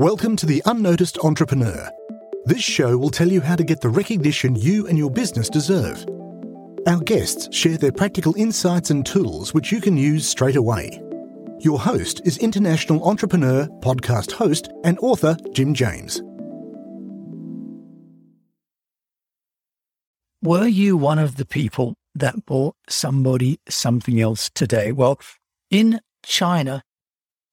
Welcome to The Unnoticed Entrepreneur. This show will tell you how to get the recognition you and your business deserve. Our guests share their practical insights and tools which you can use straight away. Your host is international entrepreneur, podcast host, and author Jim James. Were you one of the people that bought somebody something else today? Well, in China,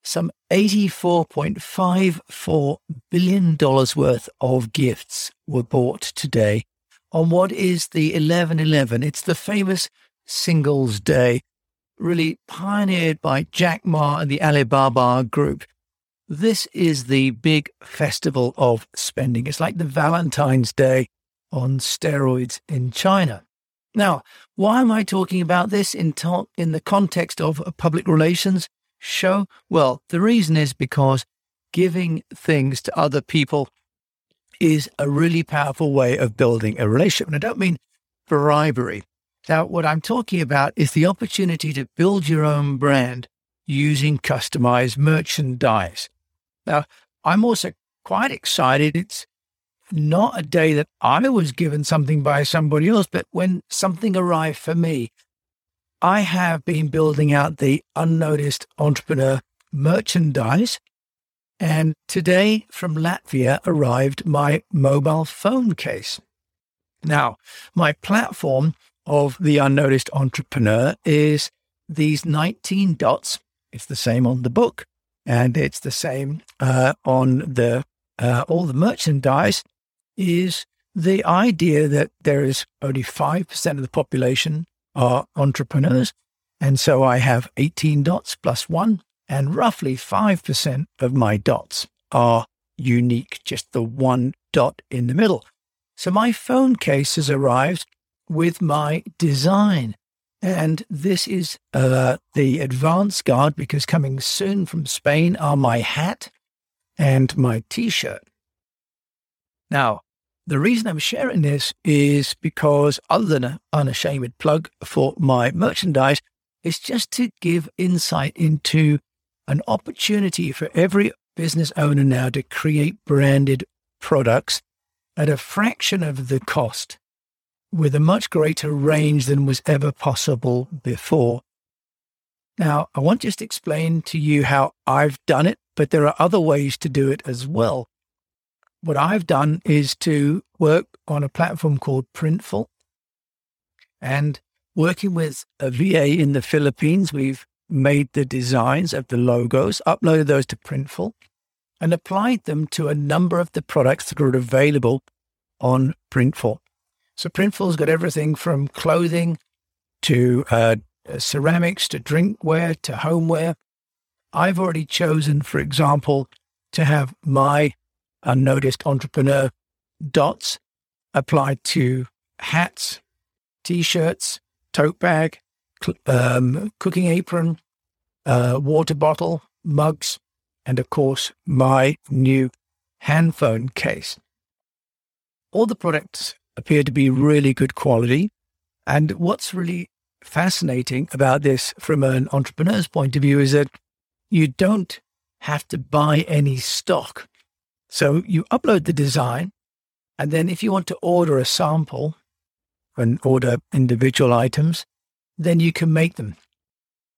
some $84.54 billion worth of gifts were bought today on what is the 1111. It's the famous Singles Day, really pioneered by Jack Ma and the Alibaba Group. This is the big festival of spending. It's like the Valentine's Day on steroids in China. Now, why am I talking about this in, to- in the context of public relations? Show? Well, the reason is because giving things to other people is a really powerful way of building a relationship. And I don't mean bribery. Now, what I'm talking about is the opportunity to build your own brand using customized merchandise. Now, I'm also quite excited. It's not a day that I was given something by somebody else, but when something arrived for me, I have been building out the unnoticed entrepreneur merchandise. And today from Latvia arrived my mobile phone case. Now, my platform of the unnoticed entrepreneur is these 19 dots. It's the same on the book and it's the same uh, on the uh, all the merchandise is the idea that there is only 5% of the population are entrepreneurs. And so I have 18 dots plus one, and roughly 5% of my dots are unique, just the one dot in the middle. So my phone case has arrived with my design. And this is uh, the advance guard because coming soon from Spain are my hat and my t shirt. Now, the reason I'm sharing this is because, other than an unashamed plug for my merchandise, it's just to give insight into an opportunity for every business owner now to create branded products at a fraction of the cost with a much greater range than was ever possible before. Now, I won't just explain to you how I've done it, but there are other ways to do it as well what I've done is to work on a platform called Printful. And working with a VA in the Philippines, we've made the designs of the logos, uploaded those to Printful, and applied them to a number of the products that are available on Printful. So Printful's got everything from clothing to uh, ceramics to drinkware to homeware. I've already chosen, for example, to have my unnoticed entrepreneur dots applied to hats, t-shirts, tote bag, um, cooking apron, uh, water bottle, mugs, and of course, my new handphone case. All the products appear to be really good quality. And what's really fascinating about this from an entrepreneur's point of view is that you don't have to buy any stock. So you upload the design, and then if you want to order a sample and order individual items, then you can make them.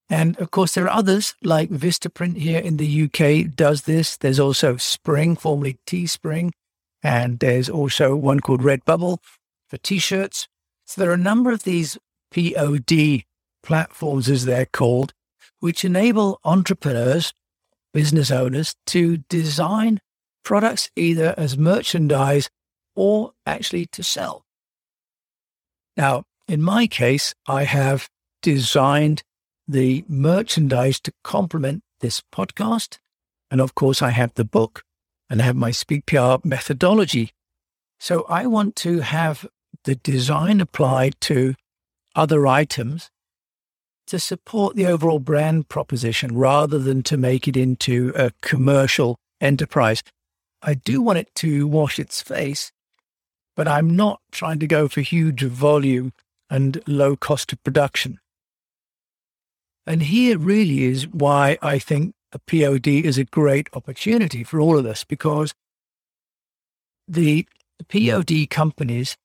And of course, there are others like Vistaprint here in the UK does this. There's also Spring, formerly Teespring, and there's also one called Redbubble for t-shirts. So there are a number of these POD platforms, as they're called, which enable entrepreneurs, business owners to design products either as merchandise or actually to sell. Now, in my case, I have designed the merchandise to complement this podcast. And of course, I have the book and I have my Speak PR methodology. So I want to have the design applied to other items to support the overall brand proposition rather than to make it into a commercial enterprise. I do want it to wash its face, but I'm not trying to go for huge volume and low cost of production. And here really is why I think a POD is a great opportunity for all of us because the POD companies,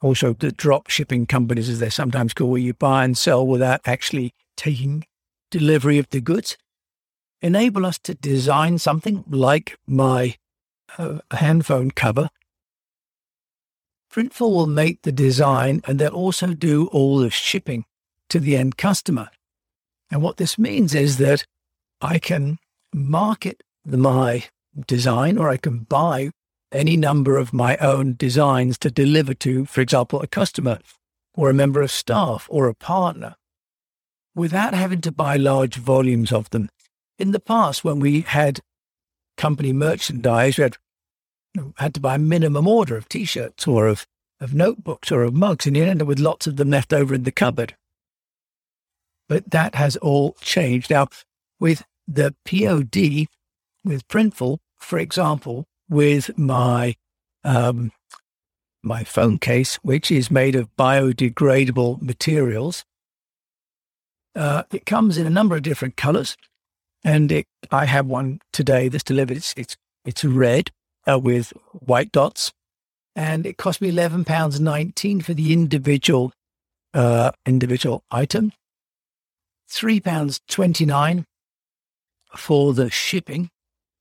also the drop shipping companies, as they're sometimes called, where you buy and sell without actually taking delivery of the goods, enable us to design something like my uh, handphone cover. Printful will make the design and they'll also do all the shipping to the end customer. And what this means is that I can market my design or I can buy any number of my own designs to deliver to, for example, a customer or a member of staff or a partner without having to buy large volumes of them. In the past, when we had company merchandise, we had, had to buy a minimum order of t-shirts or of, of notebooks or of mugs, and you end up with lots of them left over in the cupboard. But that has all changed. Now, with the POD, with Printful, for example, with my um, my phone case, which is made of biodegradable materials. Uh, it comes in a number of different colors, and it, I have one today that's delivered. It's it's, it's red uh, with white dots, and it cost me eleven pounds nineteen for the individual uh, individual item. Three pounds twenty nine for the shipping.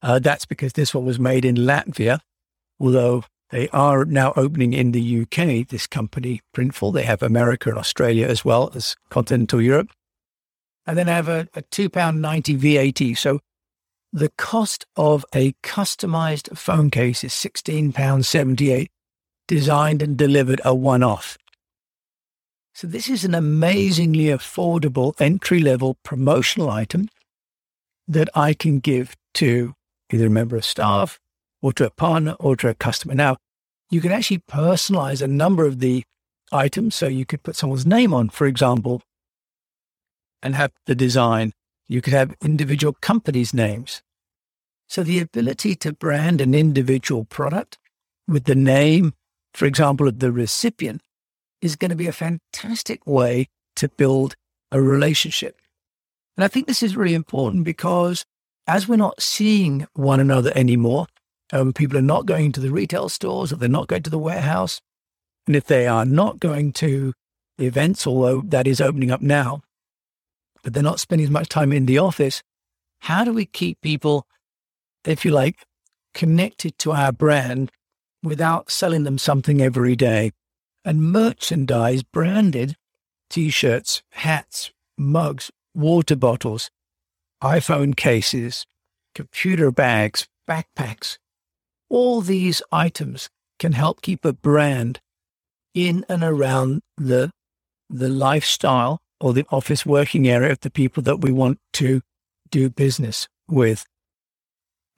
Uh, that's because this one was made in Latvia, although they are now opening in the UK, this company, Printful. They have America and Australia as well as continental Europe. And then I have a, a £2.90 VAT. So the cost of a customized phone case is £16.78, designed and delivered a one off. So this is an amazingly affordable entry level promotional item that I can give to either a member of staff or to a partner or to a customer. Now, you can actually personalize a number of the items. So you could put someone's name on, for example, and have the design. You could have individual companies' names. So the ability to brand an individual product with the name, for example, of the recipient is going to be a fantastic way to build a relationship. And I think this is really important because as we're not seeing one another anymore, um, people are not going to the retail stores or they're not going to the warehouse. And if they are not going to events, although that is opening up now, but they're not spending as much time in the office, how do we keep people, if you like, connected to our brand without selling them something every day? And merchandise branded t shirts, hats, mugs, water bottles, iPhone cases, computer bags, backpacks. All these items can help keep a brand in and around the, the lifestyle or the office working area of the people that we want to do business with.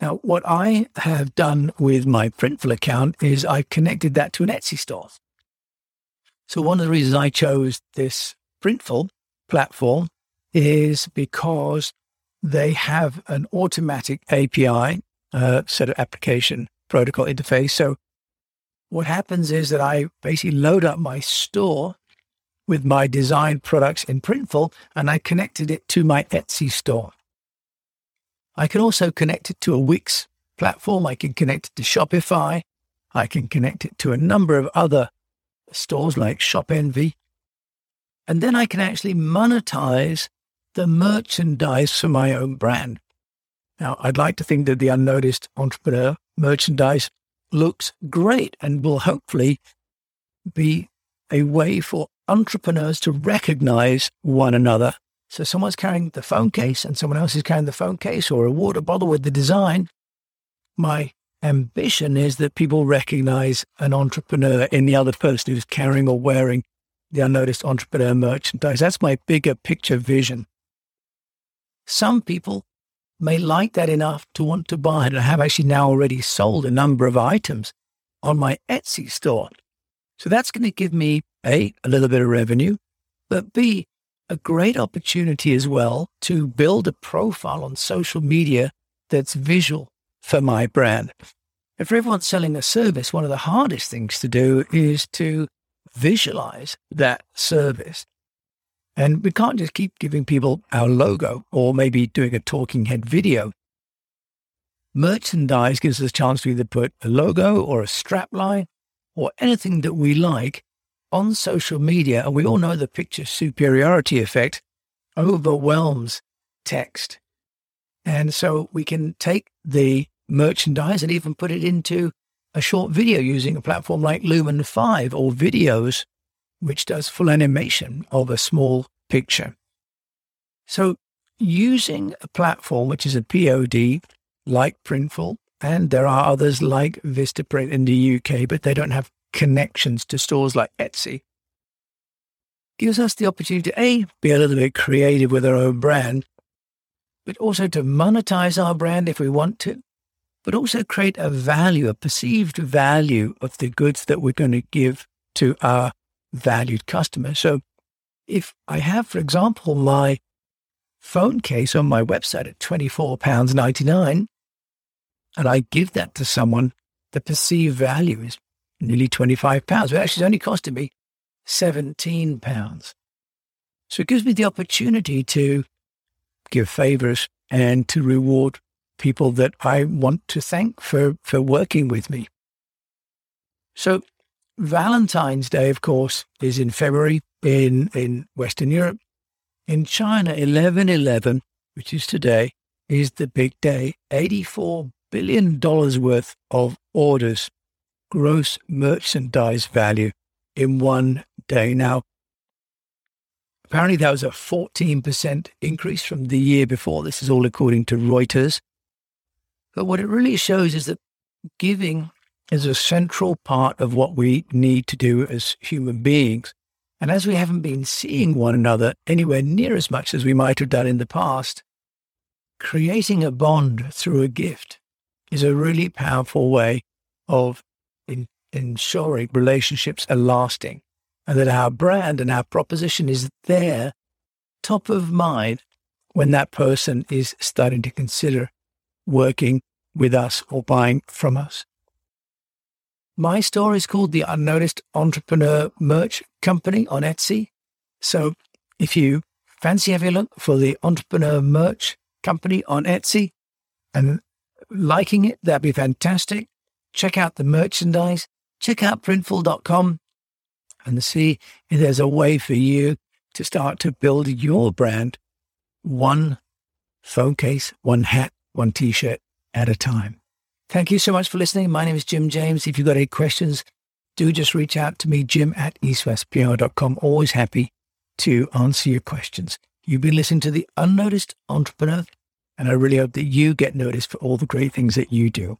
Now, what I have done with my Printful account is I connected that to an Etsy store. So one of the reasons I chose this Printful platform is because they have an automatic API uh, set of application protocol interface. So what happens is that I basically load up my store with my design products in Printful and I connected it to my Etsy store. I can also connect it to a Wix platform. I can connect it to Shopify. I can connect it to a number of other stores like ShopEnvy. And then I can actually monetize the merchandise for my own brand. Now, I'd like to think that the unnoticed entrepreneur merchandise looks great and will hopefully be a way for entrepreneurs to recognize one another. So someone's carrying the phone case and someone else is carrying the phone case or a water bottle with the design. My ambition is that people recognize an entrepreneur in the other person who's carrying or wearing the unnoticed entrepreneur merchandise. That's my bigger picture vision. Some people may like that enough to want to buy it. I have actually now already sold a number of items on my Etsy store. So that's going to give me A, a little bit of revenue, but B, a great opportunity as well to build a profile on social media that's visual for my brand. If everyone's selling a service, one of the hardest things to do is to visualize that service. And we can't just keep giving people our logo or maybe doing a talking head video. Merchandise gives us a chance to either put a logo or a strap line or anything that we like on social media. And we all know the picture superiority effect overwhelms text. And so we can take the merchandise and even put it into a short video using a platform like Lumen 5 or videos, which does full animation of a small picture. So using a platform which is a POD like Printful, and there are others like Vistaprint in the UK, but they don't have connections to stores like Etsy, gives us the opportunity to A, be a little bit creative with our own brand, but also to monetize our brand if we want to, but also create a value, a perceived value of the goods that we're going to give to our valued customers. So if I have, for example, my phone case on my website at £24.99, and I give that to someone, the perceived value is nearly £25. But actually, it's only costing me £17. So it gives me the opportunity to give favors and to reward people that I want to thank for, for working with me. So Valentine's Day, of course, is in February in, in Western Europe. In China, 1111, which is today, is the big day. $84 billion worth of orders, gross merchandise value in one day. Now, apparently that was a 14% increase from the year before. This is all according to Reuters. But what it really shows is that giving is a central part of what we need to do as human beings. And as we haven't been seeing one another anywhere near as much as we might have done in the past, creating a bond through a gift is a really powerful way of ensuring relationships are lasting and that our brand and our proposition is there, top of mind, when that person is starting to consider working with us or buying from us. My store is called the Unnoticed Entrepreneur Merch Company on Etsy. So if you fancy having a look for the Entrepreneur Merch Company on Etsy and liking it, that'd be fantastic. Check out the merchandise. Check out printful.com and see if there's a way for you to start to build your brand one phone case, one hat, one t shirt at a time. Thank you so much for listening. My name is Jim James. If you've got any questions, do just reach out to me, jim at eastwestpr.com. Always happy to answer your questions. You've been listening to The Unnoticed Entrepreneur, and I really hope that you get noticed for all the great things that you do.